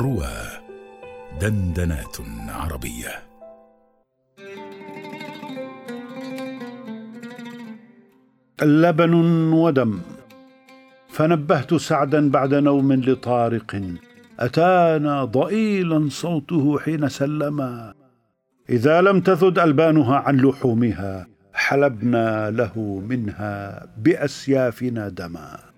روى دندنات عربية. لبن ودم. فنبهت سعدا بعد نوم لطارق. أتانا ضئيلا صوته حين سلما إذا لم تذد ألبانها عن لحومها حلبنا له منها بأسيافنا دما.